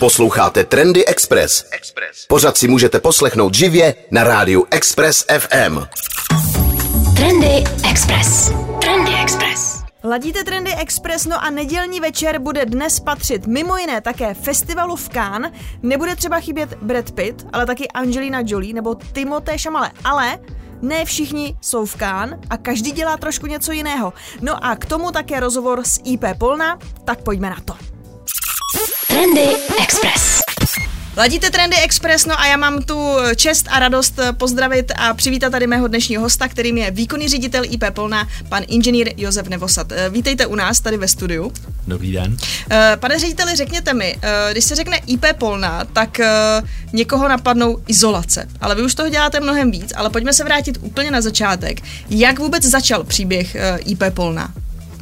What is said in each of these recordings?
Posloucháte Trendy Express. Pořád si můžete poslechnout živě na rádiu Express FM. Trendy Express. Trendy Express. Ladíte Trendy Express, no a nedělní večer bude dnes patřit mimo jiné také festivalu v Cannes. Nebude třeba chybět Brad Pitt, ale taky Angelina Jolie nebo Timothée Chalamet, ale ne všichni jsou v Cannes a každý dělá trošku něco jiného. No a k tomu také rozhovor s IP Polna, tak pojďme na to. Trendy Express. Ladíte Trendy Express, no a já mám tu čest a radost pozdravit a přivítat tady mého dnešního hosta, kterým je výkonný ředitel IP Polna, pan inženýr Josef Nevosad. Eh, Vítejte u nás tady ve studiu. Dobrý den. Eh, Pane řediteli, řekněte mi, eh, když se řekne IP Polna, tak někoho napadnou izolace, ale vy už toho děláte mnohem víc, ale pojďme se vrátit úplně na začátek. Jak vůbec začal příběh IP Polna?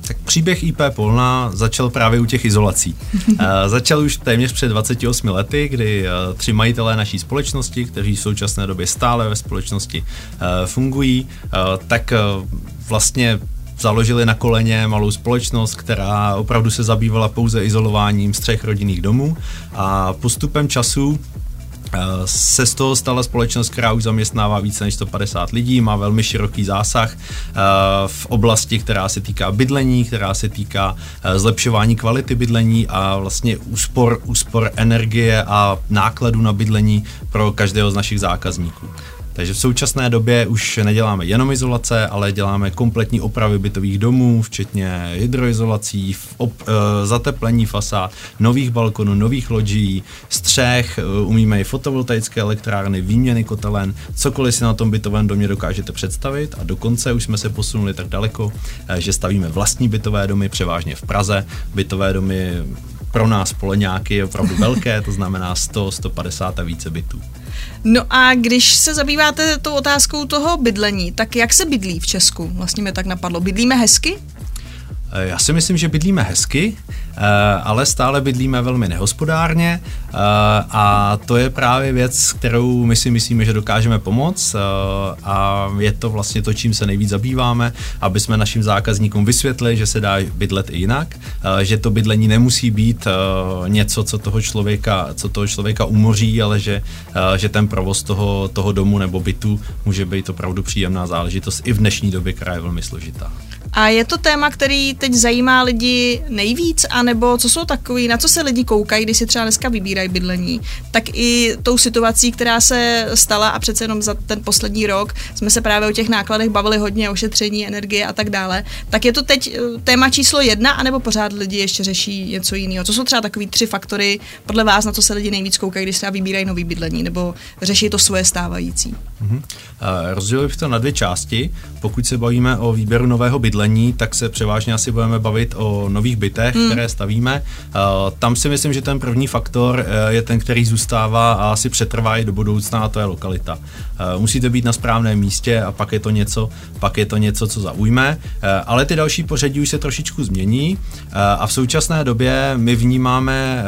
Tak příběh IP Polna začal právě u těch izolací. začal už téměř před 28 lety, kdy tři majitelé naší společnosti, kteří v současné době stále ve společnosti fungují, tak vlastně založili na koleně malou společnost, která opravdu se zabývala pouze izolováním střech rodinných domů a postupem času se z toho stala společnost, která už zaměstnává více než 150 lidí, má velmi široký zásah v oblasti, která se týká bydlení, která se týká zlepšování kvality bydlení a vlastně úspor, úspor energie a nákladu na bydlení pro každého z našich zákazníků. Takže v současné době už neděláme jenom izolace, ale děláme kompletní opravy bytových domů, včetně hydroizolací, op, e, zateplení fasád, nových balkonů, nových loďí, střech, e, umíme i fotovoltaické elektrárny, výměny kotelen, cokoliv si na tom bytovém domě dokážete představit a dokonce už jsme se posunuli tak daleko, e, že stavíme vlastní bytové domy, převážně v Praze, bytové domy pro nás poleňáky je opravdu velké, to znamená 100, 150 a více bytů. No a když se zabýváte tou otázkou toho bydlení, tak jak se bydlí v Česku? Vlastně mě tak napadlo. Bydlíme hezky? Já si myslím, že bydlíme hezky, eh, ale stále bydlíme velmi nehospodárně eh, a to je právě věc, kterou my si myslíme, že dokážeme pomoct eh, a je to vlastně to, čím se nejvíc zabýváme, aby jsme našim zákazníkům vysvětlili, že se dá bydlet i jinak, že to bydlení nemusí být něco, co toho člověka, co toho člověka umoří, ale že, že ten provoz toho, toho domu nebo bytu může být opravdu příjemná záležitost i v dnešní době, která je velmi složitá. A je to téma, který teď zajímá lidi nejvíc, anebo co jsou takový, na co se lidi koukají, když si třeba dneska vybírají bydlení, tak i tou situací, která se stala a přece jenom za ten poslední rok jsme se právě o těch nákladech bavili hodně, o šetření energie a tak dále. Tak je to teď eh, téma číslo jedna, anebo pořád lidi ještě řeší něco jiného? Co jsou třeba takový tři faktory podle vás, na co se lidi nejvíc koukají, když třeba vybírají nový bydlení, nebo řeší to svoje stávající? Mm-hmm. Uh, rozděluji to na dvě části. Pokud se bavíme o výběru nového bydlení, tak se převážně asi budeme bavit o nových bytech, hmm. které stavíme. Uh, tam si myslím, že ten první faktor uh, je ten, který zůstává a asi přetrvá i do budoucna, a to je lokalita. Uh, musíte být na správném místě a pak je to něco, pak je to něco, co zaujme. Ale ty další pořadí už se trošičku změní a v současné době my vnímáme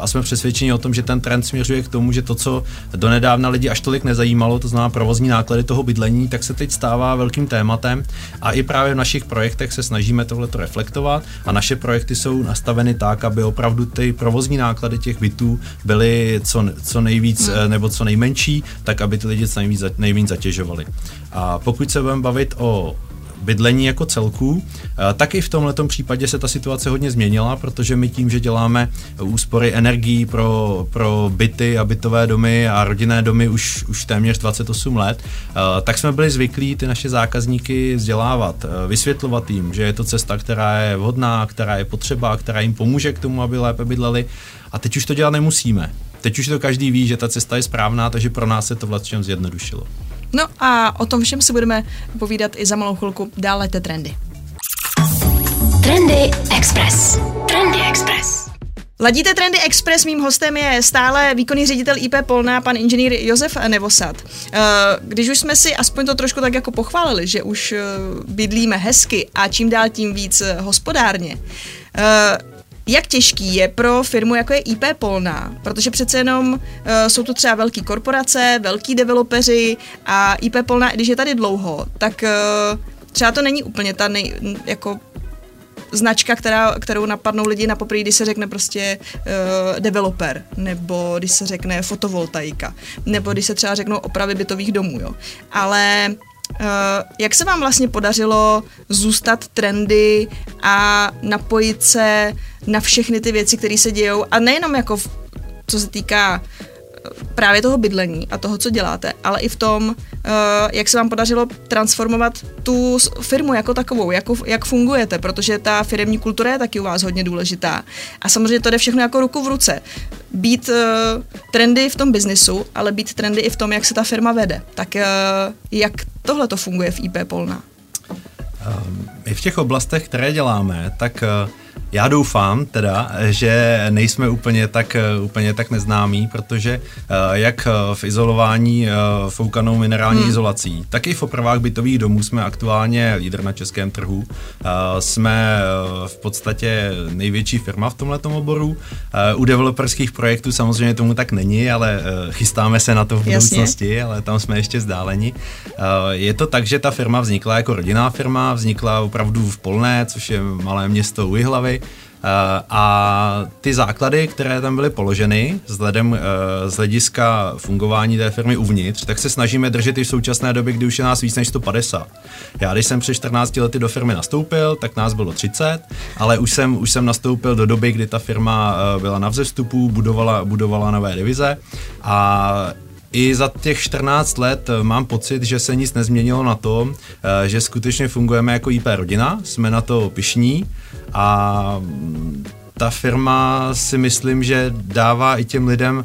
a jsme přesvědčeni o tom, že ten trend směřuje k tomu, že to, co donedávna lidi až tolik nezajímalo, to znamená provozní náklady toho bydlení, tak se teď stává velkým tématem a i právě v našich projektech se snažíme tohle reflektovat a naše projekty jsou nastaveny tak, aby opravdu ty provozní náklady těch bytů byly co, co nejvíc hmm. nebo co nejmenší, tak aby ty lidi co nejvíc, nejvíc zatěžovali. A pokud se budeme bavit o bydlení jako celku, eh, tak i v tomhle případě se ta situace hodně změnila, protože my tím, že děláme úspory energií pro, pro byty a bytové domy a rodinné domy už, už téměř 28 let, eh, tak jsme byli zvyklí ty naše zákazníky vzdělávat, eh, vysvětlovat jim, že je to cesta, která je vhodná, která je potřeba, která jim pomůže k tomu, aby lépe bydleli. A teď už to dělat nemusíme. Teď už to každý ví, že ta cesta je správná, takže pro nás se to vlastně zjednodušilo. No a o tom všem si budeme povídat i za malou chvilku. Dále te trendy. Trendy Express. Trendy Express. Ladíte Trendy Express, mým hostem je stále výkonný ředitel IP Polná, pan inženýr Josef Nevosad. Eh, když už jsme si aspoň to trošku tak jako pochválili, že už eh, bydlíme hezky a čím dál tím víc eh, hospodárně, jak těžký je pro firmu, jako je IP Polna, protože přece jenom uh, jsou to třeba velké korporace, velký developeři a IP Polna, když je tady dlouho, tak uh, třeba to není úplně ta nej, jako značka, která, kterou napadnou lidi na poprvé, když se řekne prostě uh, developer, nebo když se řekne fotovoltaika, nebo když se třeba řeknou opravy bytových domů, jo. Ale jak se vám vlastně podařilo zůstat trendy a napojit se na všechny ty věci, které se dějou? A nejenom jako v, co se týká právě toho bydlení a toho, co děláte, ale i v tom, eh, jak se vám podařilo transformovat tu firmu jako takovou, jako, jak fungujete, protože ta firmní kultura je taky u vás hodně důležitá. A samozřejmě to jde všechno jako ruku v ruce. Být uh, trendy v tom biznisu, ale být trendy i v tom, jak se ta firma vede. Tak uh, jak tohle to funguje v IP Polna? Um, I v těch oblastech, které děláme, tak já doufám teda, že nejsme úplně tak, úplně tak neznámí, protože eh, jak v izolování eh, foukanou minerální hmm. izolací, tak i v opravách bytových domů jsme aktuálně lídr na českém trhu. Eh, jsme v podstatě největší firma v tomhle oboru. U developerských projektů samozřejmě tomu tak není, ale chystáme se na to v budoucnosti, Jasně. ale tam jsme ještě vzdáleni. Je to tak, že ta firma vznikla jako rodinná firma, vznikla opravdu v Polné, což je malé město u Jihlavy Eh, a ty základy, které tam byly položeny vzhledem eh, z hlediska fungování té firmy uvnitř, tak se snažíme držet i v současné době, kdy už je nás víc než 150. Já když jsem před 14 lety do firmy nastoupil, tak nás bylo 30, ale už jsem, už jsem nastoupil do doby, kdy ta firma eh, byla na vzestupu, budovala, budovala nové divize a i za těch 14 let mám pocit, že se nic nezměnilo na tom, že skutečně fungujeme jako IP rodina, jsme na to pišní a ta firma si myslím, že dává i těm lidem uh,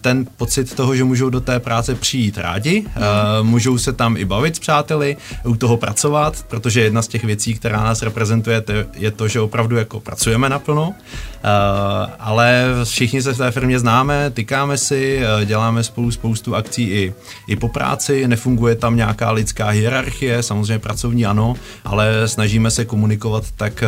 ten pocit toho, že můžou do té práce přijít rádi, uh, můžou se tam i bavit s přáteli, u toho pracovat, protože jedna z těch věcí, která nás reprezentuje, je to, že opravdu jako pracujeme naplno, uh, ale všichni se v té firmě známe, tykáme si, děláme spolu spoustu akcí i, i po práci, nefunguje tam nějaká lidská hierarchie, samozřejmě pracovní ano, ale snažíme se komunikovat tak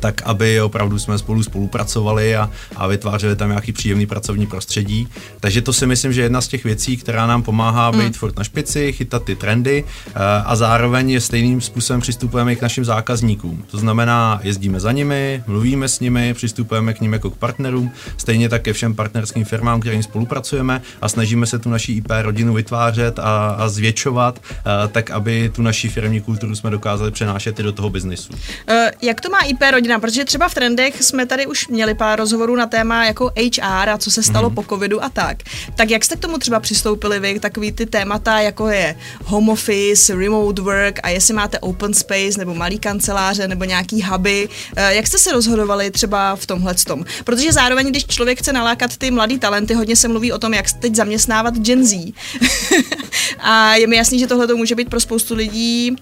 tak aby opravdu jsme spolu spolupracovali a, a vytvářeli tam nějaký příjemný pracovní prostředí. Takže to si myslím, že je jedna z těch věcí, která nám pomáhá být mm. furt na špici, chytat ty trendy eh, a zároveň je stejným způsobem přistupujeme i k našim zákazníkům. To znamená, jezdíme za nimi, mluvíme s nimi, přistupujeme k nim jako k partnerům, stejně tak ke všem partnerským firmám, kterým spolupracujeme a snažíme se tu naší IP rodinu vytvářet a, a zvětšovat, a, eh, tak aby tu naší firmní kulturu jsme dokázali přenášet i do toho biznisu. Uh, jak to má IP rodina rodina, protože třeba v trendech jsme tady už měli pár rozhovorů na téma jako HR a co se stalo mm. po covidu a tak. Tak jak jste k tomu třeba přistoupili vy, takový ty témata, jako je home office, remote work a jestli máte open space nebo malý kanceláře nebo nějaký huby, eh, jak jste se rozhodovali třeba v tomhle tom? Protože zároveň, když člověk chce nalákat ty mladý talenty, hodně se mluví o tom, jak teď zaměstnávat Gen Z. a je mi jasný, že tohle to může být pro spoustu lidí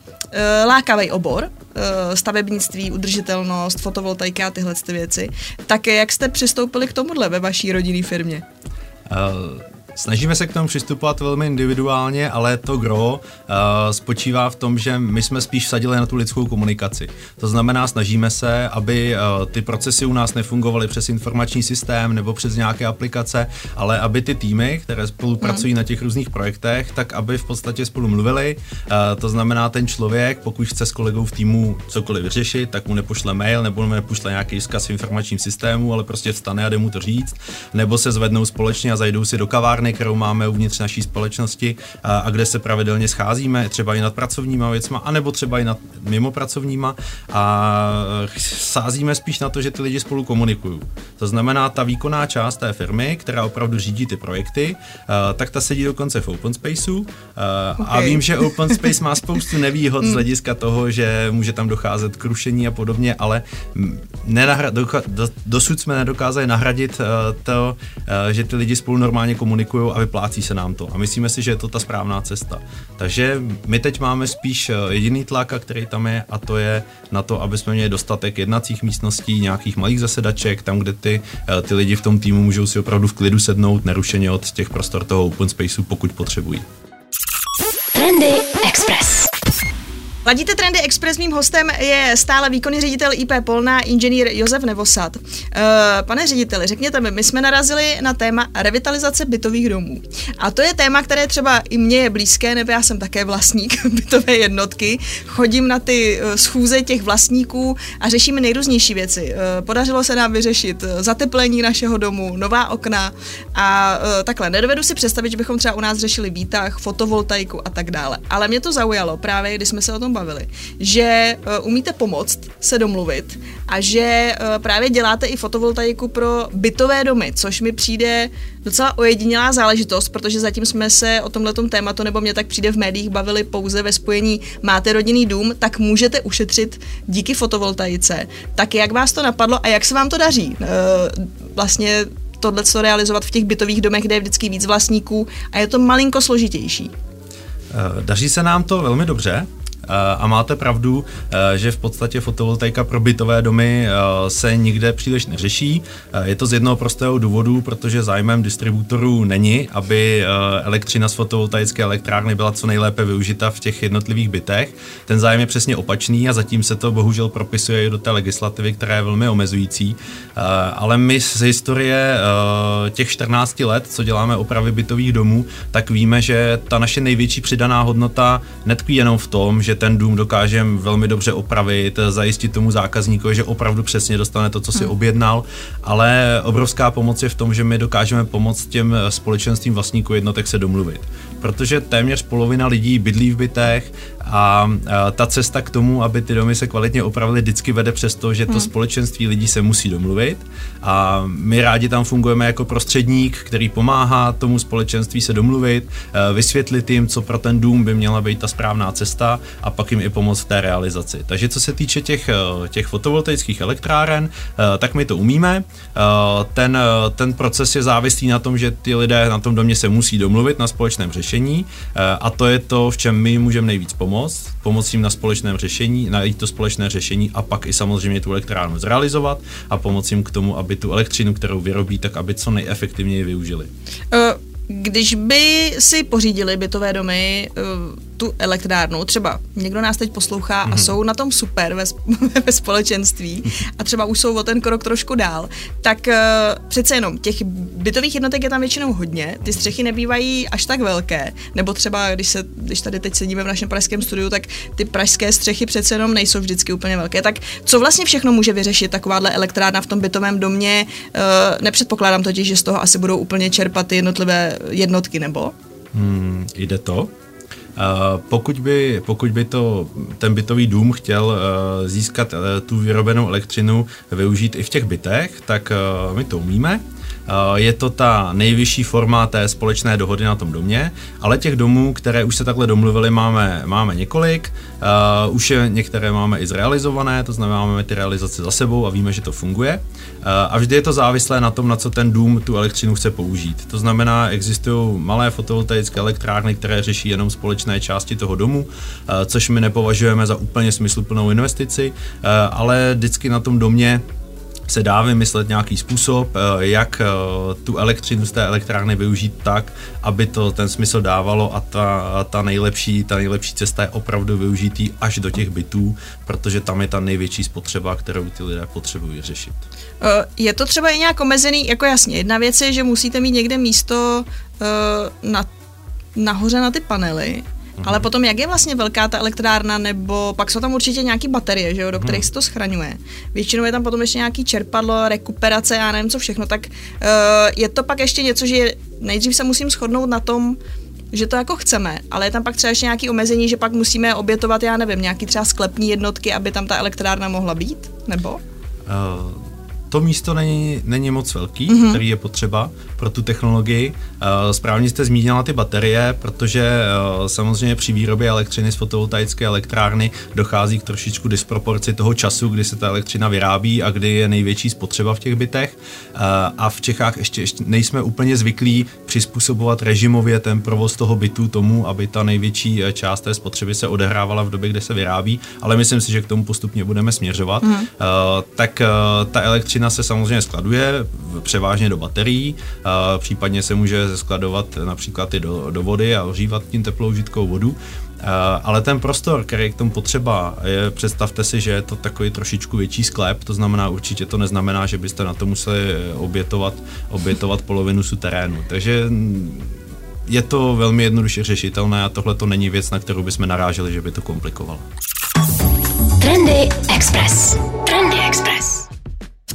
lákavý obor, uh, stavebnictví, udržitelnost, fotovoltaika a tyhle ty věci. Tak jak jste přistoupili k tomuhle ve vaší rodinné firmě? Uh Snažíme se k tomu přistupovat velmi individuálně, ale to gro uh, spočívá v tom, že my jsme spíš vsadili na tu lidskou komunikaci. To znamená, snažíme se, aby uh, ty procesy u nás nefungovaly přes informační systém nebo přes nějaké aplikace, ale aby ty týmy, které spolupracují hmm. na těch různých projektech, tak aby v podstatě spolu mluvili. Uh, to znamená, ten člověk, pokud chce s kolegou v týmu cokoliv vyřešit, tak mu nepošle mail nebo mu nepošle nějaký vzkaz v informačním systému, ale prostě vstane a jde mu to říct, nebo se zvednou společně a zajdou si do kavárny kavárny, kterou máme uvnitř naší společnosti a, a kde se pravidelně scházíme, třeba i nad pracovníma věcma, anebo třeba i nad mimo pracovníma a sázíme spíš na to, že ty lidi spolu komunikují. To znamená, ta výkonná část té firmy, která opravdu řídí ty projekty, tak ta sedí dokonce v Open Spaceu okay. a vím, že Open Space má spoustu nevýhod z hmm. hlediska toho, že může tam docházet k rušení a podobně, ale nenahra- do, dosud jsme nedokázali nahradit to, že ty lidi spolu normálně komunikují produkují a vyplácí se nám to. A myslíme si, že je to ta správná cesta. Takže my teď máme spíš eh, jediný tlak, který tam je, a to je na to, aby jsme měli dostatek jednacích místností, nějakých malých zasedaček, tam, kde ty, eh, ty lidi v tom týmu můžou si opravdu v klidu sednout, nerušeně od těch prostor toho open spaceu, pokud potřebují. Trendy Express. Ladíte Trendy Express, mým hostem je stále výkonný ředitel IP Polna, inženýr Josef Nevosad. Uh, pane řediteli, řekněte mi, my jsme narazili na téma revitalizace bytových domů. A to je téma, které třeba i mně je blízké, nebo já jsem také vlastník bytové jednotky. Chodím na ty uh, schůze těch vlastníků a řešíme nejrůznější věci. Uh, podařilo se nám vyřešit zateplení našeho domu, nová okna a uh, takhle. Nedovedu si představit, že bychom třeba u nás řešili výtah, fotovoltaiku a tak dále. Ale mě to zaujalo právě, když jsme se o tom bavili, že uh, umíte pomoct se domluvit a že uh, právě děláte i fotovoltaiku pro bytové domy, což mi přijde docela ojedinělá záležitost, protože zatím jsme se o tomhle tématu, nebo mě tak přijde v médiích, bavili pouze ve spojení máte rodinný dům, tak můžete ušetřit díky fotovoltaice. Tak jak vás to napadlo a jak se vám to daří? Uh, vlastně tohle co realizovat v těch bytových domech, kde je vždycky víc vlastníků a je to malinko složitější. Daří se nám to velmi dobře. A máte pravdu, eh, že v podstatě fotovoltaika pro bytové domy eh, se nikde příliš neřeší. Eh, je to z jednoho prostého důvodu, protože zájmem distributorů není, aby elektřina z fotovoltaické elektrárny byla co nejlépe využita v těch jednotlivých bytech. Ten zájem je přesně opačný a zatím se to bohužel propisuje i do té legislativy, která je velmi omezující. Ale my z historie těch 14 let, co děláme opravy bytových domů, tak víme, že ta naše největší přidaná hodnota netkví jenom v tom, že ten dům dokážeme velmi dobře opravit, zajistit tomu zákazníkovi, že opravdu přesně dostane to, co si hmm. objednal, ale obrovská pomoc je v tom, že my dokážeme pomoct těm společenstvím vlastníků jednotek se domluvit. Protože téměř polovina lidí bydlí v bytech a ta cesta k tomu, aby ty domy se kvalitně opravily, vždycky vede přes to, že to hmm. společenství lidí se musí domluvit a my rádi tam fungujeme jako prostředník, který pomáhá tomu společenství se domluvit, vysvětlit jim, co pro ten dům by měla být ta správná cesta a pak jim i pomoct v té realizaci. Takže co se týče těch, eh, těch fotovoltaických elektráren, eh, tak my to umíme. Eh, ten, ten proces je závislý na tom, že ty lidé na tom domě se musí domluvit na společném řešení a to je to, v čem my můžeme nejvíc pomoct. Pomoct jim na společném řešení, najít to společné řešení a pak i samozřejmě tu elektrárnu zrealizovat a pomoct jim k tomu, aby tu elektřinu, kterou vyrobí, tak aby co nejefektivněji využili. Když by si pořídili bytové domy tu elektrárnu, třeba někdo nás teď poslouchá mm-hmm. a mhm. jsou na tom super ve, ve společenství a třeba už jsou o ten krok trošku dál, tak uh, přece jenom těch bytových jednotek je tam většinou hodně, ty střechy nebývají až tak velké, nebo třeba když, se, když tady teď sedíme v našem pražském studiu, tak ty pražské střechy přece jenom nejsou vždycky úplně velké. Tak co vlastně všechno může vyřešit takováhle elektrárna v tom bytovém domě? Uh, nepředpokládám totiž, že z toho asi budou úplně čerpat ty jednotlivé jednotky, nebo? Hmm, jde to. Uh, pokud, by, pokud by to ten bytový dům chtěl uh, získat uh, tu vyrobenou elektřinu, využít i v těch bytech, tak my to umíme. Eh, je to ta nejvyšší forma té společné dohody na tom domě, ale těch domů, které už se takhle domluvili, máme, máme několik. Uh, už je některé máme i zrealizované, to znamená, máme ty realizace za sebou a víme, že to funguje. Uh, a vždy je to závislé na tom, na co ten dům tu elektřinu chce použít. To znamená, existují malé fotovoltaické elektrárny, které řeší jenom společné části toho domu, uh, což my nepovažujeme za úplně smysluplnou investici, ale vždycky na tom domě se dá vymyslet nějaký způsob, eh, jak eh, tu elektřinu z té elektrárny využít tak, aby to ten smysl dávalo a ta, ta, nejlepší, ta nejlepší cesta je opravdu využitý až do těch bytů, protože tam je ta největší spotřeba, kterou ty lidé potřebují řešit. Eh, je to třeba i nějak omezený, jako jasně, jedna věc je, že musíte mít někde místo na, nahoře na ty panely, Mm-hmm. Ale potom, jak je vlastně velká ta elektrárna, nebo pak jsou tam určitě nějaké baterie, že jo, do kterých mm-hmm. se to schraňuje. Většinou je tam potom ještě nějaký čerpadlo, rekuperace, já nevím co všechno, tak uh, je to pak ještě něco, že nejdřív se musím shodnout na tom, že to jako chceme, ale je tam pak třeba ještě nějaký omezení, že pak musíme obětovat, já nevím, nějaký třeba sklepní jednotky, aby tam ta elektrárna mohla být, nebo? Uh, to místo není, není moc velký, mm-hmm. který je potřeba pro tu technologii. Uh, správně jste zmínila ty baterie, protože uh, samozřejmě při výrobě elektřiny z fotovoltaické elektrárny dochází k trošičku disproporci toho času, kdy se ta elektřina vyrábí a kdy je největší spotřeba v těch bytech. Uh, a v Čechách ještě, ještě nejsme úplně zvyklí přizpůsobovat režimově ten provoz toho bytu tomu, aby ta největší část té spotřeby se odehrávala v době, kde se vyrábí, ale myslím si, že k tomu postupně budeme směřovat. Mm. Uh, tak uh, ta elektřina elektřina se samozřejmě skladuje převážně do baterií, případně se může skladovat například i do, do vody a ohřívat tím teplou žitkou vodu. ale ten prostor, který je k tomu potřeba, je, představte si, že je to takový trošičku větší sklep, to znamená určitě to neznamená, že byste na to museli obětovat, obětovat polovinu suterénu. Takže je to velmi jednoduše řešitelné a tohle to není věc, na kterou bychom naráželi, že by to komplikovalo. Trendy Express. Trendy Express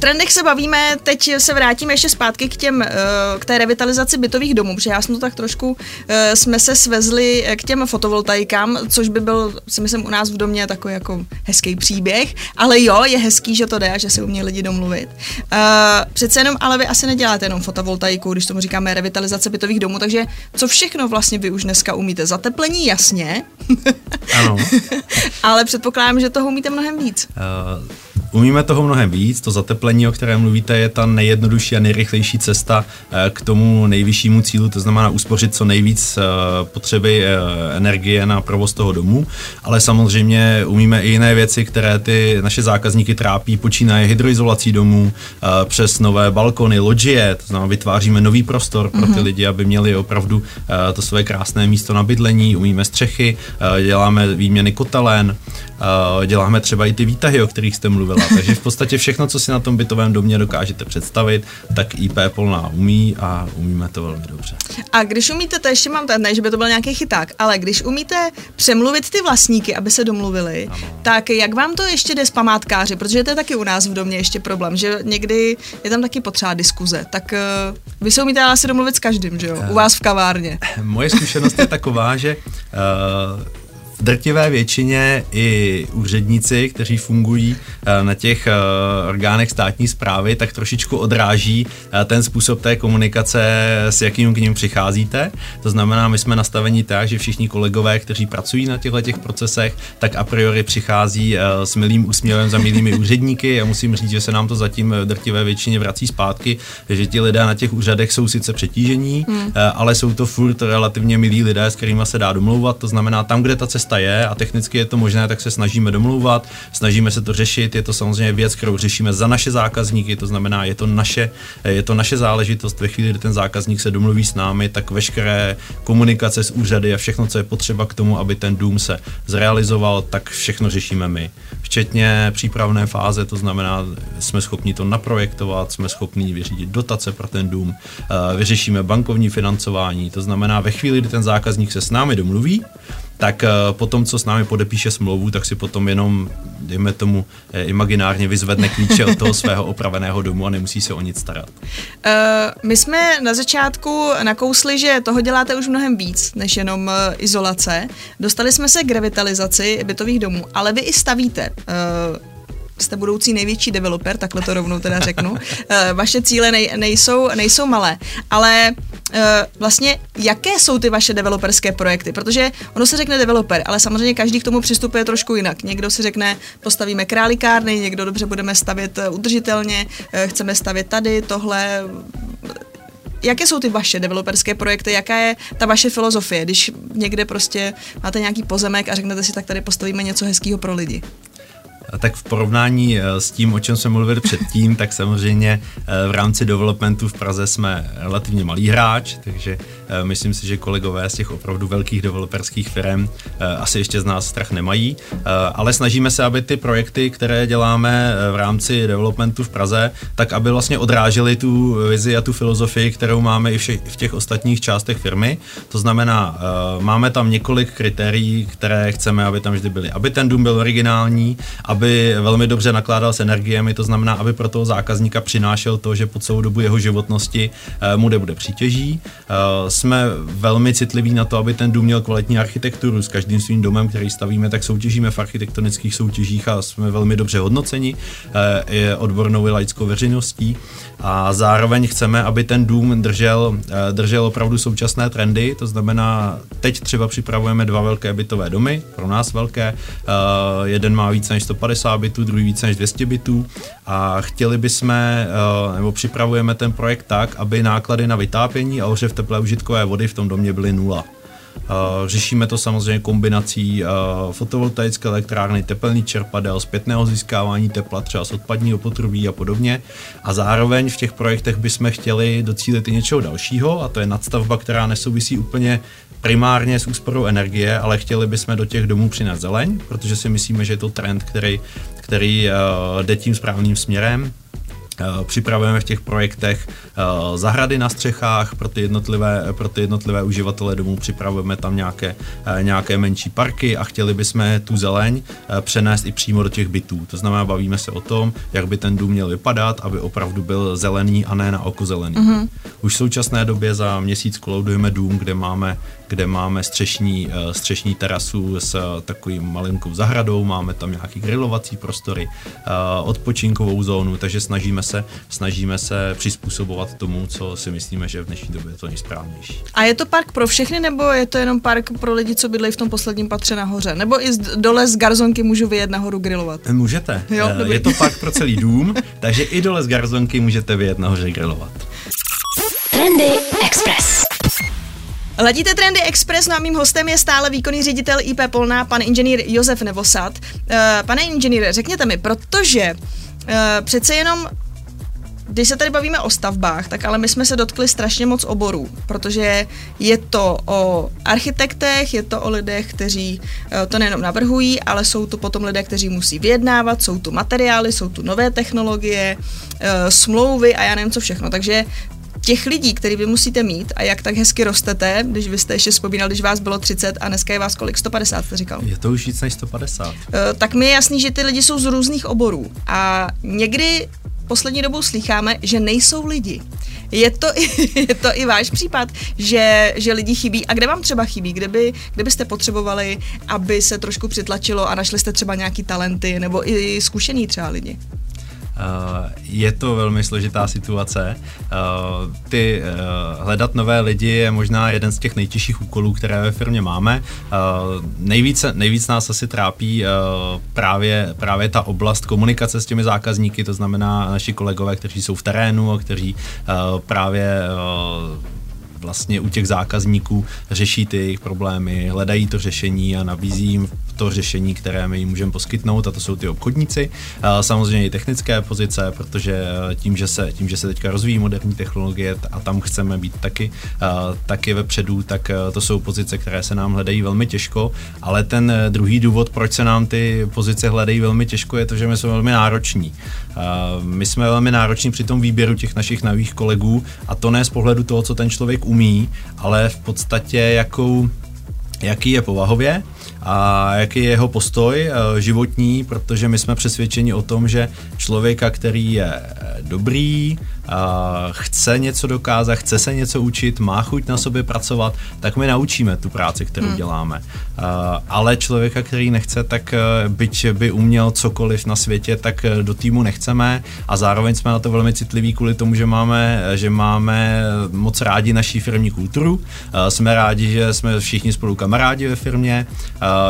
trendech se bavíme, teď se vrátíme ještě zpátky k těm, eh, k té revitalizaci bytových domů, protože já jsem to tak trošku, eh, jsme se svezli k těm fotovoltaikám, což by byl, si myslím, u nás v domě takový jako hezký příběh, ale jo, je hezký, že to jde a že se umí lidi domluvit. Přece jenom, ale vy asi neděláte jenom fotovoltaiku, když tomu říkáme revitalizace bytových domů, takže co všechno vlastně vy už dneska umíte? Zateplení, jasně. Ano. ale předpokládám, že toho umíte mnohem víc. Uh, umíme toho mnohem víc, to zateplení zateplení, o kterém mluvíte, je ta nejjednodušší a nejrychlejší cesta eh, k tomu nejvyššímu cílu, to znamená uspořit co nejvíc eh, potřeby eh, energie na provoz toho domu, ale samozřejmě umíme i jiné věci, které ty naše zákazníky trápí, počínaje hydroizolací domů, přes nové balkony, loďie, to znamená vytváříme nový prostor pro ty mm-hmm. lidi, aby měli opravdu to své krásné místo na bydlení, umíme střechy, děláme výměny kotelen, děláme třeba i ty výtahy, o kterých jste mluvila, takže v podstatě všechno, co si na tom bytovém domě dokážete představit, tak IP Polná umí a umíme to velmi dobře. A když umíte, to ještě mám ne, že by to byl nějaký chyták, ale když umíte přemluvit ty vlastníky, aby se domluvili, ano. tak jak vám to ještě jde s památkáři, protože to je taky u nás v domě ještě problém, že někdy je tam taky potřeba diskuze, tak uh, vy se umíte asi domluvit s každým, že jo, u vás v kavárně. Moje zkušenost je taková, že uh, drtivé většině i úředníci, kteří fungují eh, na těch eh, orgánech státní zprávy, tak trošičku odráží eh, ten způsob té komunikace, s jakým k ním přicházíte. To znamená, my jsme nastaveni tak, že všichni kolegové, kteří pracují na těchto těch procesech, tak a priori přichází s milým úsměvem za milými úředníky. Já musím říct, že se nám to zatím v drtivé většině vrací zpátky, že ti lidé na těch úřadech jsou sice přetížení, hmm. ale jsou to furt relativně milí lidé, s kterými se dá domlouvat. To znamená, tam, kde ta cesta cesta je a technicky je to možné, tak se snažíme domlouvat, snažíme se to řešit. Je to samozřejmě věc, kterou řešíme za naše zákazníky, to znamená, je to naše, je to naše záležitost. Ve chvíli, kdy ten zákazník se domluví s námi, tak veškeré komunikace s úřady a všechno, co je potřeba k tomu, aby ten dům se zrealizoval, tak všechno řešíme my. Včetně přípravné fáze, to znamená, jsme schopni to naprojektovat, jsme schopni vyřídit dotace pro ten dům, eh, vyřešíme bankovní financování, to znamená, ve chvíli, kdy ten zákazník se s námi domluví, tak eh, potom, co s námi podepíše smlouvu, tak si potom jenom, dejme tomu, eh, imaginárně vyzvedne klíče od toho svého opraveného domu a nemusí se o nic starat. Uh, my jsme na začátku nakousli, že toho děláte už mnohem víc než jenom izolace. Dostali jsme se k revitalizaci bytových domů, ale vy i stavíte. Uh, jste budoucí největší developer, takhle to rovnou teda řeknu. Eh, vaše cíle nej, nejsou, nejsou malé, ale eh, vlastně jaké jsou ty vaše developerské projekty? Protože ono se řekne developer, ale samozřejmě každý k tomu přistupuje trošku jinak. Někdo si řekne, postavíme králikárny, někdo dobře budeme stavět eh, udržitelně, chceme stavět tady, tohle, jaké jsou ty vaše developerské projekty, jaká je ta vaše filozofie, když někde prostě máte nějaký pozemek a řeknete si, tak tady postavíme něco hezkého pro lidi? Tak v porovnání eh, s tím, o čem jsme mluvili předtím, tak samozřejmě eh, v rámci developmentu v Praze jsme relativně malý hráč, takže myslím si, že kolegové z těch opravdu velkých developerských firm asi ještě z nás strach nemají, ale snažíme se, aby ty projekty, které děláme v rámci developmentu v Praze, tak aby vlastně odrážely tu vizi a tu filozofii, kterou máme i v těch ostatních částech firmy. To znamená, máme tam několik kritérií, které chceme, aby tam vždy byly. Aby ten dům byl originální, aby velmi dobře nakládal s energiemi, to znamená, aby pro toho zákazníka přinášel to, že po celou dobu jeho životnosti eh, mu nebude přítěží. Eh, jsme velmi citliví na to, aby ten dům měl kvalitní architekturu. S každým svým domem, který stavíme, tak soutěžíme v architektonických soutěžích a jsme velmi dobře hodnoceni i odbornou i laickou veřejností. A zároveň chceme, aby ten dům držel, eh, držel opravdu současné trendy, to znamená, teď třeba připravujeme dva velké bytové domy, pro nás velké, jeden má více než 150 150 bitů, druhý více než 200 bitů a chtěli bychom, eh, nebo připravujeme ten projekt tak, aby náklady na vytápění a ohřev teplé užitkové vody v tom domě byly nula. Řešíme to samozřejmě kombinací fotovoltaické elektrárny, tepelný čerpadel, zpětného získávání tepla třeba z odpadního potrubí a podobně. A zároveň v těch projektech bychom chtěli docílit i něčeho dalšího, a to je nadstavba, která nesouvisí úplně primárně s úsporou energie, ale chtěli bychom do těch domů přinést zeleň, protože si myslíme, že je to trend, který, který uh, jde tím správným směrem. Eh, připravujeme v těch projektech eh, zahrady na střechách pro ty jednotlivé, pro ty jednotlivé uživatele domů, připravujeme tam nějaké, eh, nějaké menší parky a chtěli bychom tu zeleň přenést i přímo do těch bytů. To znamená, bavíme se o tom, jak by ten dům měl vypadat, aby opravdu byl zelený a ne na oko zelený. Mm-hmm. Už v současné době za měsíc koloudujeme dům, kde máme kde máme střešní, střešní terasu s takovým malinkou zahradou, máme tam nějaký grilovací prostory, odpočinkovou zónu, takže snažíme se, snažíme se přizpůsobovat tomu, co si myslíme, že v dnešní době je to nejsprávnější. A je to park pro všechny, nebo je to jenom park pro lidi, co bydlejí v tom posledním patře nahoře? Nebo i z, dole z garzonky můžu vyjet nahoru grilovat? Můžete. Jo, eh, je to park pro celý dům, takže i dole z garzonky můžete vyjet nahoře grilovat. Trendy Express. Ladíte Trendy Express, no a mým hostem je stále výkonný ředitel IP Polná, pan inženýr Josef Nevosad. Uh, pane inženýre, řekněte mi, protože uh, přece jenom když se tady bavíme o stavbách, tak ale my jsme se dotkli strašně moc oborů, protože je to o architektech, je to o lidech, kteří eh, to nejenom navrhují, ale jsou to potom lidé, kteří musí vyjednávat, jsou tu materiály, jsou tu nové technologie, eh, smlouvy a já nevím co všechno. Takže těch lidí, který vy musíte mít a jak tak hezky rostete, když vy jste ještě vzpomínal, když vás bylo 30 a dneska je vás kolik? 150, jste říkal? Je to už víc než 150. Uh, eh, tak mi je jasný, že ty lidi jsou z různých oborů a někdy poslední dobou slycháme, že nejsou lidi. Je to, i, je to i váš případ, že, že lidi chybí? A kde vám třeba chybí? Kde, by, kde byste potřebovali, aby se trošku přitlačilo a našli jste třeba nějaký talenty nebo i zkušený třeba lidi? Eh, je to velmi složitá situace. Eh, ty eh, hledat nové lidi je možná jeden z těch nejtěžších úkolů, které ve firmě máme. Nejvíce, nejvíc nás asi trápí právě, právě ta oblast komunikace s těmi zákazníky, to znamená naši kolegové, kteří jsou v terénu a kteří právě vlastně u těch zákazníků řeší ty jejich problémy, hledají to řešení a nabízí jim to řešení, které my jim můžeme poskytnout, a to jsou ty obchodníci. Samozřejmě i technické pozice, protože eh, tím, že se, tím, že se teďka rozvíjí moderní technologie a tam chceme být taky, eh, taky vepředu, tak eh, to jsou pozice, které se nám hledají velmi těžko, ale ten druhý důvod, proč se nám ty pozice hledají velmi těžko, je to, že my jsme velmi nároční. My jsme velmi nároční při tom výběru těch našich nových kolegů a to ne z pohledu toho, co ten člověk umí, ale v podstatě jakou jaký je povahově a jaký je jeho postoj eh, životní, protože my jsme přesvědčeni o tom, že člověka, který je dobrý, chce něco dokázat, chce se něco učit, má chuť na sobě pracovat, tak my naučíme tu práci, kterou hmm. děláme. Ale člověka, který nechce, tak eh, byť by uměl cokoliv na světě, tak eh, do týmu nechceme a zároveň jsme na to velmi citliví kvůli tomu, že máme, že máme moc rádi naší firmní kulturu. Jsme rádi, že jsme všichni spolu kamarádi ve firmě,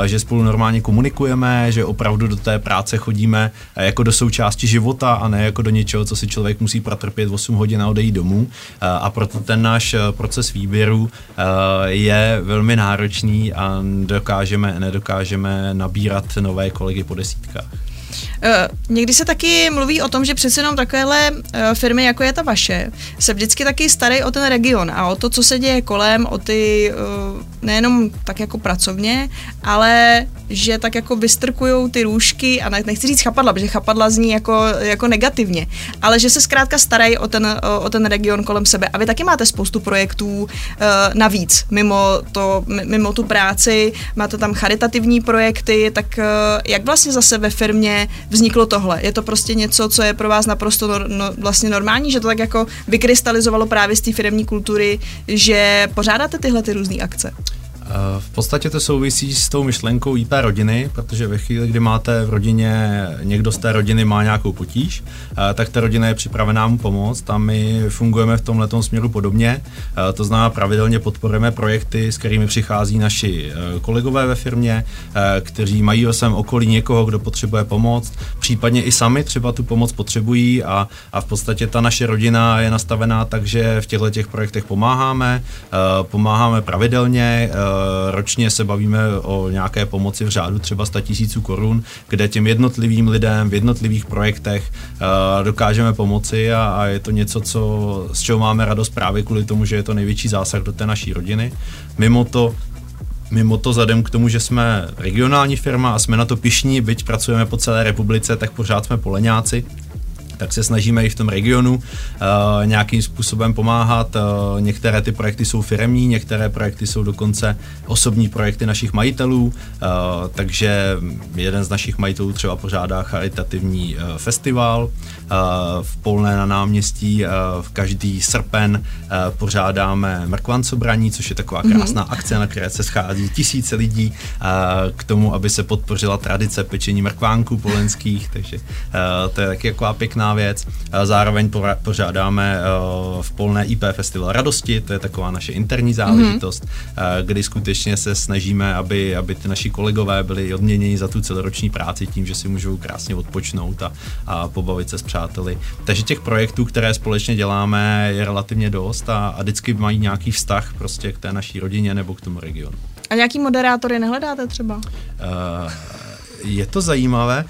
že spolu normálně komunikujeme, že opravdu do té práce chodíme jako do součásti života a ne jako do něčeho, co si člověk musí protrpět 8 hodin a odejít domů a proto ten náš eh, proces výběru eh, je velmi náročný a dokážeme, nedokážeme nabírat nové kolegy po desítkách. Uh, někdy se taky mluví o tom, že přece jenom takovéhle uh, firmy, jako je ta vaše, se vždycky taky starají o ten region a o to, co se děje kolem, o ty uh, nejenom tak jako pracovně, ale že tak jako vystrkují ty růžky a nechci říct chapadla, protože chapadla zní jako, jako negativně, ale že se zkrátka starají o ten, o ten region kolem sebe. A vy taky máte spoustu projektů navíc, mimo, to, mimo tu práci, máte tam charitativní projekty, tak jak vlastně zase ve firmě vzniklo tohle? Je to prostě něco, co je pro vás naprosto no, no, vlastně normální, že to tak jako vykrystalizovalo právě z té firmní kultury, že pořádáte tyhle ty různé akce? Eh, v podstatě to souvisí s tou myšlenkou IP rodiny, protože ve chvíli, kdy máte v rodině, někdo z té rodiny má nějakou potíž, eh, tak ta rodina je připravená mu pomoct a my fungujeme v tomhle směru podobně. Eh, to znamená, pravidelně podporujeme projekty, s kterými přichází naši kolegové ve firmě, kteří mají ve svém okolí někoho, kdo potřebuje pomoc, případně i sami třeba tu pomoc potřebují a, a v podstatě ta naše rodina je nastavená tak, že v těchto těch projektech pomáháme, pomáháme pravidelně, ročně se bavíme o nějaké pomoci v řádu třeba 100 tisíců korun, kde těm jednotlivým lidem v jednotlivých projektech dokážeme pomoci a, a je to něco, co, z čeho máme radost právě kvůli tomu, že je to největší zásah do té naší rodiny. Mimo to Mimo to, vzhledem k tomu, že jsme regionální firma a jsme na to pišní, byť pracujeme po celé republice, tak pořád jsme poleňáci, tak se snažíme i v tom regionu uh, nějakým způsobem pomáhat. Uh, některé ty projekty jsou firemní, některé projekty jsou dokonce osobní projekty našich majitelů, uh, takže jeden z našich majitelů třeba pořádá charitativní uh, festival uh, v Polné na náměstí. Uh, v každý srpen uh, pořádáme mrkvancobraní, což je taková mhm. krásná mm-hmm. akce, na které se schází tisíce lidí uh, k tomu, aby se podpořila tradice pečení mrkvánků polenských, takže uh, to je taky taková pěkná věc. Zároveň pořádáme eh, v Polné IP Festival radosti, to je taková naše interní záležitost, mm-hmm. kdy skutečně se snažíme, aby, aby ty naši kolegové byli odměněni za tu celoroční práci tím, že si můžou krásně odpočnout a, a pobavit se s přáteli. Takže těch projektů, které společně děláme, je relativně dost a, a vždycky mají nějaký vztah prostě k té naší rodině nebo k tomu regionu. A nějaký moderátory nehledáte třeba? Uh, je to zajímavé.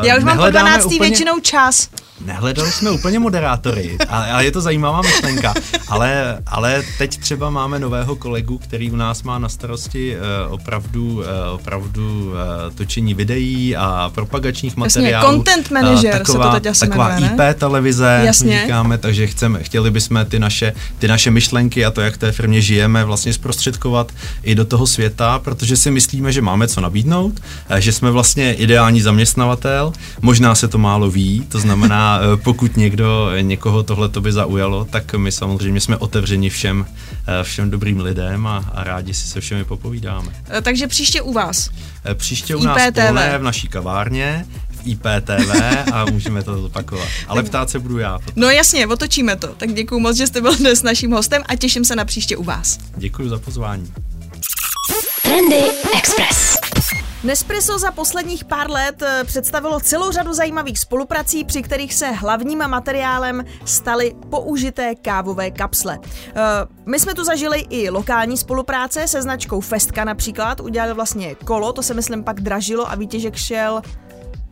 Uh, Já už mám po 12. úplně... většinou čas. Nehledali jsme úplně moderátory, ale, ale je to zajímavá myšlenka. Ale, ale teď třeba máme nového kolegu, který u nás má na starosti uh, opravdu, uh, opravdu točení videí a propagačních materiálů. Jasně, content manager taková, se to teď asi Taková jmenuje, IP televize, Jasně. říkáme, takže chceme, chtěli bychom ty naše, ty naše myšlenky a to, jak té firmě žijeme, vlastně zprostředkovat i do toho světa, protože si myslíme, že máme co nabídnout, že jsme vlastně ideální zaměstnavatel, možná se to málo ví, to znamená, Eh, pokud někdo, někoho tohle to by zaujalo, tak my samozřejmě jsme otevřeni všem, eh, všem dobrým lidem a, a rádi si se všemi popovídáme. Eh, takže příště u vás? Příště u nás polné v naší kavárně, v IPTV a můžeme to zopakovat. Ale ptát se budu já. Potom. No jasně, otočíme to. Tak děkuji moc, že jste byl dnes naším hostem a těším se na příště u vás. Děkuji za pozvání. Trendy Express. Nespresso za posledních pár let eh, představilo celou řadu zajímavých spoluprací, při kterých se hlavním materiálem staly použité kávové kapsle. Eh, my jsme tu zažili i lokální spolupráce se značkou Festka například, udělali vlastně kolo, to se myslím pak dražilo a výtěžek šel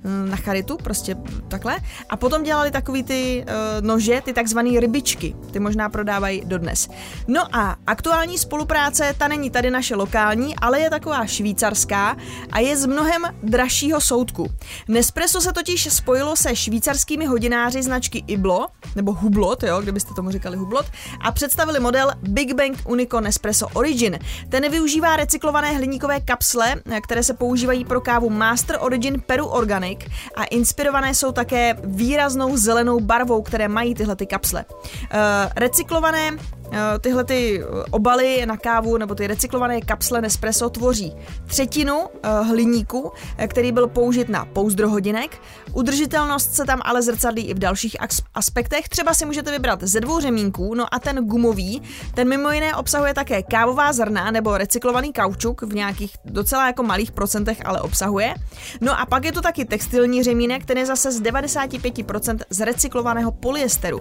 na charitu, prostě takhle. A potom dělali takový ty uh, nože, ty takzvané rybičky. Ty možná prodávají dodnes. No a aktuální spolupráce, ta není tady naše lokální, ale je taková švýcarská a je z mnohem dražšího soudku. Nespresso se totiž spojilo se švýcarskými hodináři značky Iblo, nebo Hublot, jo, kdybyste tomu říkali Hublot, a představili model Big Bang Unico Nespresso Origin. Ten využívá recyklované hliníkové kapsle, které se používají pro kávu Master Origin Peru Organic Tonic a inspirované jsou také výraznou zelenou barvou, které mají tyhle ty kapsle. Uh, recyklované Eh, tyhle ty eh, obaly na kávu nebo ty recyklované kapsle Nespresso tvoří třetinu eh, hliníku, který byl použit na pouzdro hodinek. Udržitelnost se tam ale zrcadlí i v dalších aspektech. Třeba si můžete vybrat ze dvou řemínků, no a ten gumový, ten mimo jiné obsahuje také kávová zrna nebo recyklovaný kaučuk v nějakých docela jako malých procentech, ale obsahuje. No a pak je tu taky textilní řemínek, ten je zase z 95% z recyklovaného polyesteru.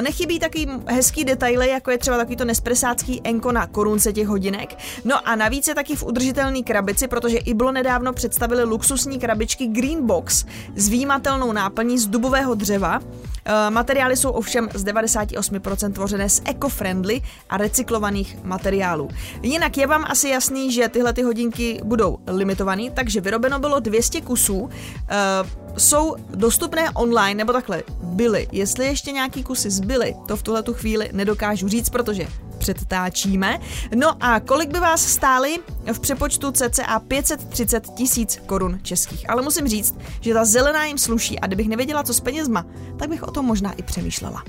Nechybí taky hezký detaily, jako je třeba takový to nespresácký enko na korunce těch hodinek. No a navíc je taky v udržitelné krabici, protože Iblo nedávno představili luxusní krabičky Green Box s výjimatelnou náplní z dubového dřeva. E, materiály jsou ovšem z 98% tvořené z eco-friendly a recyklovaných materiálů. Jinak je vám asi jasný, že tyhle ty hodinky budou limitované, takže vyrobeno bylo 200 kusů. Jsou dostupné online, nebo takhle, byly. Jestli ještě nějaký kusy zbyly, to v tuhle tu chvíli nedokážu říct, protože předtáčíme. No a kolik by vás stály v přepočtu cca 530 tisíc korun českých. Ale musím říct, že ta zelená jim sluší a kdybych nevěděla, co s penězma, tak bych o tom možná i přemýšlela.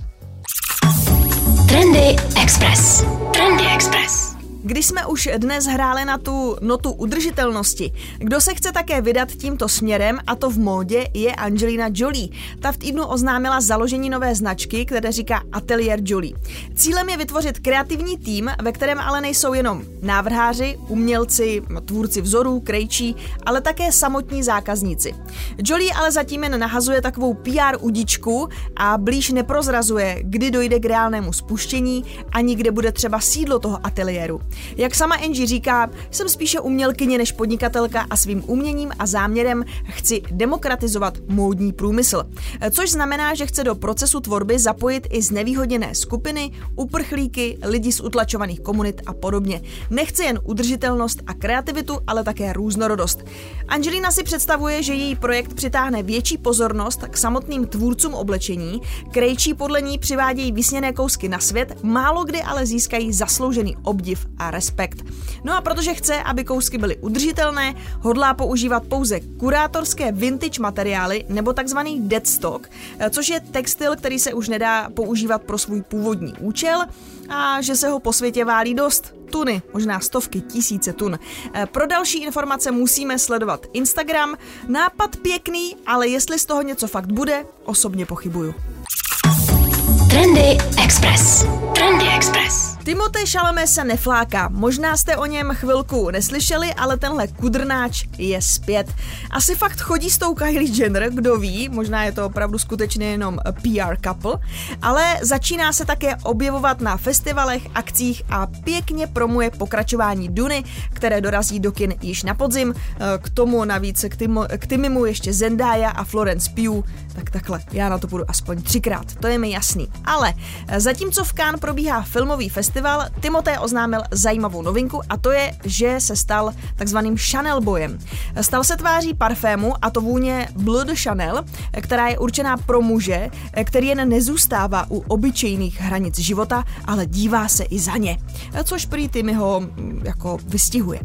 Trendy Express. Trendy Express. Když jsme už dnes hráli na tu notu udržitelnosti, kdo se chce také vydat tímto směrem, a to v módě, je Angelina Jolie. Ta v týdnu oznámila založení nové značky, které říká Atelier Jolie. Cílem je vytvořit kreativní tým, ve kterém ale nejsou jenom návrháři, umělci, tvůrci vzorů, krejčí, ale také samotní zákazníci. Jolie ale zatím jen nahazuje takovou PR udičku a blíž neprozrazuje, kdy dojde k reálnému spuštění ani kde bude třeba sídlo toho ateliéru. Jak sama Angie říká, jsem spíše umělkyně než podnikatelka a svým uměním a záměrem chci demokratizovat módní průmysl. Což znamená, že chce do procesu tvorby zapojit i znevýhodněné skupiny, uprchlíky, lidi z utlačovaných komunit a podobně. Nechce jen udržitelnost a kreativitu, ale také různorodost. Angelina si představuje, že její projekt přitáhne větší pozornost k samotným tvůrcům oblečení, krejčí podle ní přivádějí vysněné kousky na svět, málo kdy ale získají zasloužený obdiv a respekt. No a protože chce, aby kousky byly udržitelné, hodlá používat pouze kurátorské vintage materiály nebo takzvaný deadstock, což je textil, který se už nedá používat pro svůj původní účel a že se ho po světě válí dost. Tuny, možná stovky, tisíce tun. Pro další informace musíme sledovat Instagram. Nápad pěkný, ale jestli z toho něco fakt bude, osobně pochybuju. Trendy Express. Trendy Express. Timothée Chalamet se nefláká. Možná jste o něm chvilku neslyšeli, ale tenhle kudrnáč je zpět. Asi fakt chodí s tou Kylie Jenner, kdo ví, možná je to opravdu skutečně jenom PR couple, ale začíná se také objevovat na festivalech, akcích a pěkně promuje pokračování Duny, které dorazí do kin již na podzim. K tomu navíc k, Timo, k Timimu ještě Zendaya a Florence Pugh, tak takhle, já na to půjdu aspoň třikrát, to je mi jasný. Ale zatímco v Cannes probíhá filmový festival, Timoté oznámil zajímavou novinku a to je, že se stal takzvaným Chanel bojem. Stal se tváří parfému a to vůně Blood Chanel, která je určená pro muže, který jen nezůstává u obyčejných hranic života, ale dívá se i za ně, což prý Timmy ho mm, jako vystihuje.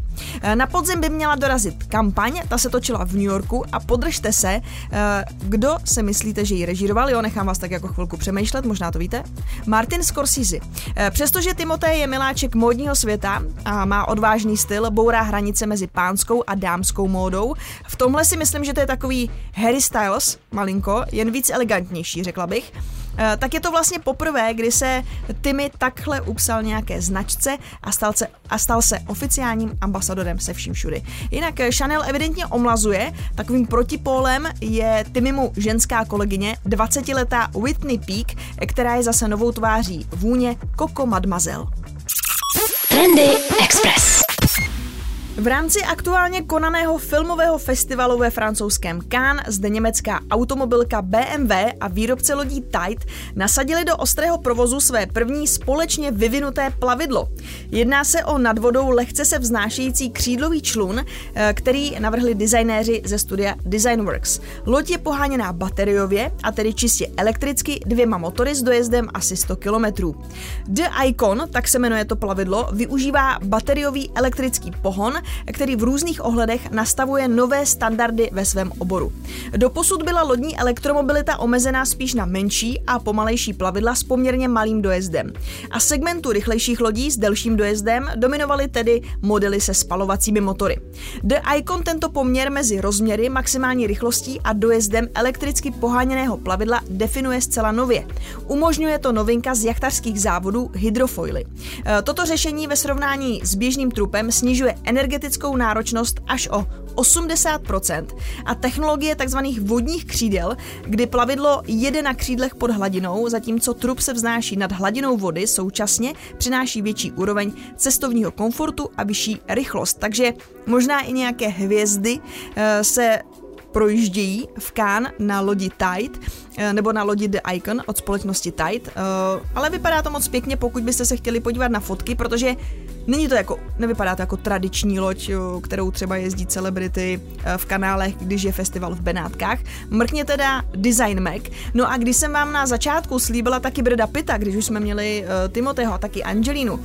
Na podzim by měla dorazit kampaň, ta se točila v New Yorku a podržte se, eh, kdo se myslíte, že ji režíroval, jo, nechám vás tak jako chvilku přemýšlet, možná to víte. Martin Scorsese. Eh, přestože Timoté je miláček módního světa a má odvážný styl, bourá hranice mezi pánskou a dámskou módou. V tomhle si myslím, že to je takový Harry Styles, malinko, jen víc elegantnější, řekla bych. Eh, tak je to vlastně poprvé, kdy se Timmy takhle upsal nějaké značce a stal se, a stal se oficiálním ambasadorem se vším všudy. Jinak eh, Chanel evidentně omlazuje, takovým protipólem je Timmymu ženská kolegyně, 20-letá Whitney Peak, která je zase novou tváří vůně Coco Mademoiselle. Trendy Express. V rámci aktuálně konaného filmového festivalu ve francouzském Cannes zde německá automobilka BMW a výrobce lodí Tide nasadili do ostrého provozu své první společně vyvinuté plavidlo. Jedná se o nad vodou lehce se vznášející křídlový člun, eh, který navrhli designéři ze studia Designworks. Loď je poháněná bateriově a tedy čistě elektricky dvěma motory s dojezdem asi 100 km. The Icon, tak se jmenuje to plavidlo, využívá bateriový elektrický pohon, který v různých ohledech nastavuje nové standardy ve svém oboru. Doposud byla lodní elektromobilita omezená spíš na menší a pomalejší plavidla s poměrně malým dojezdem. A segmentu rychlejších lodí s delším dojezdem dominovaly tedy modely se spalovacími motory. The Icon tento poměr mezi rozměry, maximální rychlostí a dojezdem elektricky poháněného plavidla definuje zcela nově. Umožňuje to novinka z jachtařských závodů hydrofoily. E, toto řešení ve srovnání s běžným trupem snižuje energetické energetickou náročnost až o 80% a technologie tzv. vodních křídel, kdy plavidlo jede na křídlech pod hladinou, zatímco trup se vznáší nad hladinou vody, současně přináší větší úroveň cestovního komfortu a vyšší rychlost. Takže možná i nějaké hvězdy eh, se projíždějí v Kán na lodi Tide eh, nebo na lodi The Icon od společnosti Tide, eh, ale vypadá to moc pěkně, pokud byste se chtěli podívat na fotky, protože není to jako, nevypadá to jako tradiční loď, kterou třeba jezdí celebrity eh, v kanálech, když je festival v Benátkách. Mrkně teda Design Mac. No a když jsem vám na začátku slíbila taky Breda Pita, když už jsme měli Timoteho a taky Angelinu,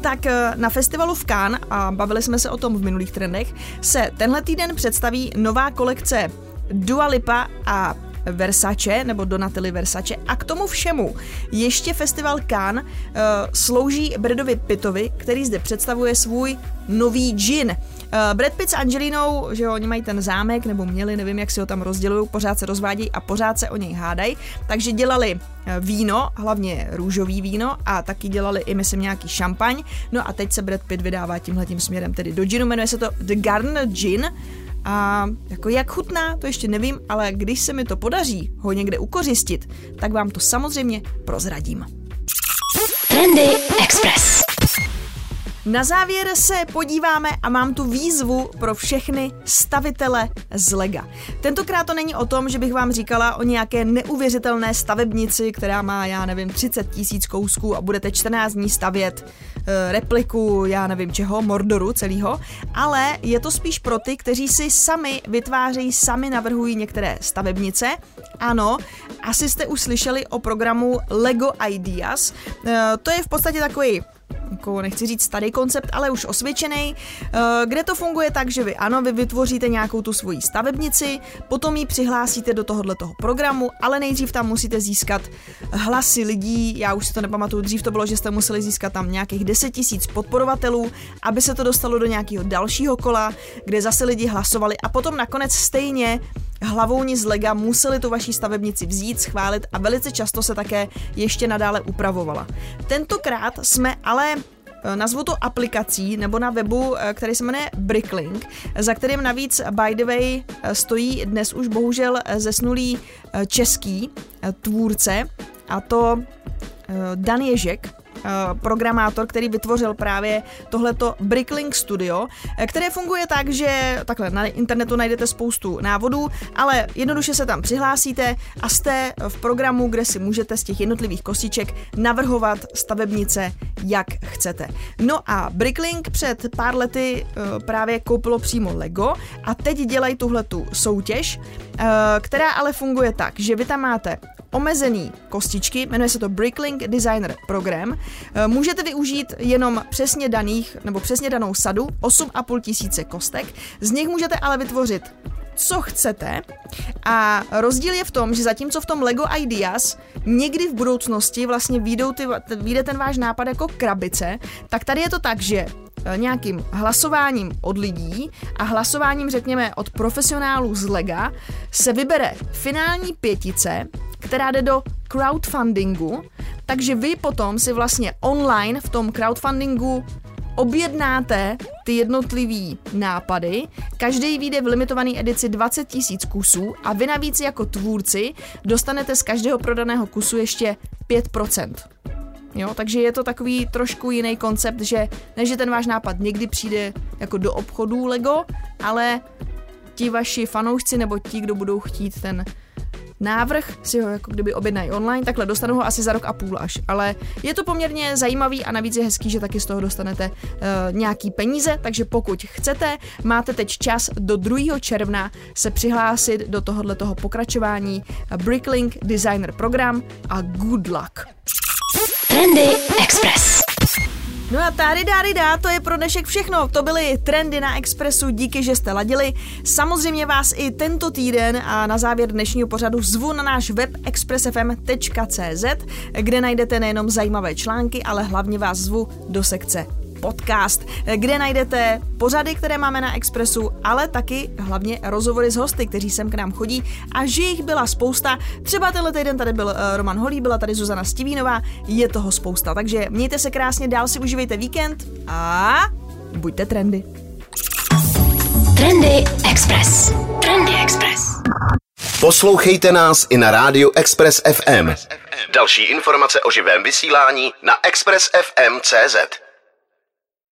tak eh, na festivalu v Cannes, a bavili jsme se o tom v minulých trendech, se tenhle týden představí nová kolekce Dua Lipa a Versace nebo Donately Versace. A k tomu všemu ještě festival Cannes uh, slouží Bradovi Pittovi, který zde představuje svůj nový gin. Uh, Brad Pitt s Angelinou, že jo, oni mají ten zámek, nebo měli, nevím, jak si ho tam rozdělují, pořád se rozvádějí a pořád se o něj hádají, takže dělali eh, víno, hlavně růžový víno a taky dělali i, myslím, nějaký šampaň, no a teď se Brad Pitt vydává tímhletím směrem, tedy do ginu, jmenuje se to The Garden Gin, a jako jak chutná, to ještě nevím, ale když se mi to podaří ho někde ukořistit, tak vám to samozřejmě prozradím. Trendy Express. Na závěr se podíváme a mám tu výzvu pro všechny stavitele z Lega. Tentokrát to není o tom, že bych vám říkala o nějaké neuvěřitelné stavebnici, která má, já nevím, 30 tisíc kousků a budete 14 dní stavět e, repliku, já nevím čeho, Mordoru celého, ale je to spíš pro ty, kteří si sami vytvářejí, sami navrhují některé stavebnice. Ano, asi jste už slyšeli o programu Lego Ideas. E, to je v podstatě takový jako nechci říct starý koncept, ale už osvědčený, eh, kde to funguje tak, že vy ano, vy vytvoříte nějakou tu svoji stavebnici, potom ji přihlásíte do tohohle toho programu, ale nejdřív tam musíte získat hlasy lidí, já už si to nepamatuju, dřív to bylo, že jste museli získat tam nějakých 10 tisíc podporovatelů, aby se to dostalo do nějakého dalšího kola, kde zase lidi hlasovali a potom nakonec stejně Hlavouni z Lega museli tu vaší stavebnici vzít, schválit a velice často se také ještě nadále upravovala. Tentokrát jsme ale eh, nazvu to aplikací nebo na webu, eh, který se jmenuje Bricklink, za kterým navíc by the way eh, stojí dnes už bohužel zesnulý český tvůrce a to Dan Ježek, programátor, který vytvořil právě tohleto Bricklink Studio, eh, které funguje tak, že takhle na internetu najdete spoustu návodů, ale jednoduše se tam přihlásíte a jste v programu, kde si můžete z těch jednotlivých kostiček navrhovat stavebnice, jak chcete. No a Bricklink před pár lety eh, právě koupilo přímo Lego a teď dělají tuhletu soutěž, která ale funguje tak, že vy tam máte omezený kostičky, jmenuje se to Bricklink Designer Program. Eh, můžete využít jenom přesně daných, nebo přesně danou sadu, 8,5 tisíce kostek. Z nich můžete ale vytvořit co chcete. A rozdíl je v tom, že zatímco v tom Lego Ideas někdy v budoucnosti vlastně vyjde ten váš nápad jako krabice, tak tady je to tak, že eh, nějakým hlasováním od lidí a hlasováním, řekněme, od profesionálů z Lega se vybere finální pětice, která jde do crowdfundingu, takže vy potom si vlastně online v tom crowdfundingu objednáte ty jednotlivý nápady, každý vyjde v limitované edici 20 tisíc kusů a vy navíc jako tvůrci dostanete z každého prodaného kusu ještě 5%. Jo, takže je to takový trošku jiný koncept, že ne, že ten váš nápad někdy přijde jako do obchodů Lego, ale ti vaši fanoušci nebo ti, kdo budou chtít ten návrh si ho jako kdyby objednají online, takhle dostanou ho asi za rok a půl až. Ale je to poměrně zajímavý a navíc je hezký, že taky z toho dostanete uh, nějaký peníze, takže pokud chcete, máte teď čas do 2. června se přihlásit do tohohle toho pokračování Bricklink Designer program a good luck. Trendy Express. No a tady dáry dá, to je pro dnešek všechno. To byly trendy na Expressu, díky, že jste ladili. Samozřejmě vás i tento týden a na závěr dnešního pořadu zvu na náš web expressfm.cz, kde najdete nejenom zajímavé články, ale hlavně vás zvu do sekce podcast, kde najdete pořady, které máme na Expressu, ale taky hlavně rozhovory s hosty, kteří sem k nám chodí a že jich byla spousta. Třeba tenhle týden tady byl eh, Roman Holý, byla tady Zuzana Stivínová, je toho spousta. Takže mějte se krásně, dál si užívejte víkend a buďte trendy. Trendy Express. Trendy Express. Poslouchejte nás i na rádiu Express FM. Další informace o živém vysílání na expressfm.cz.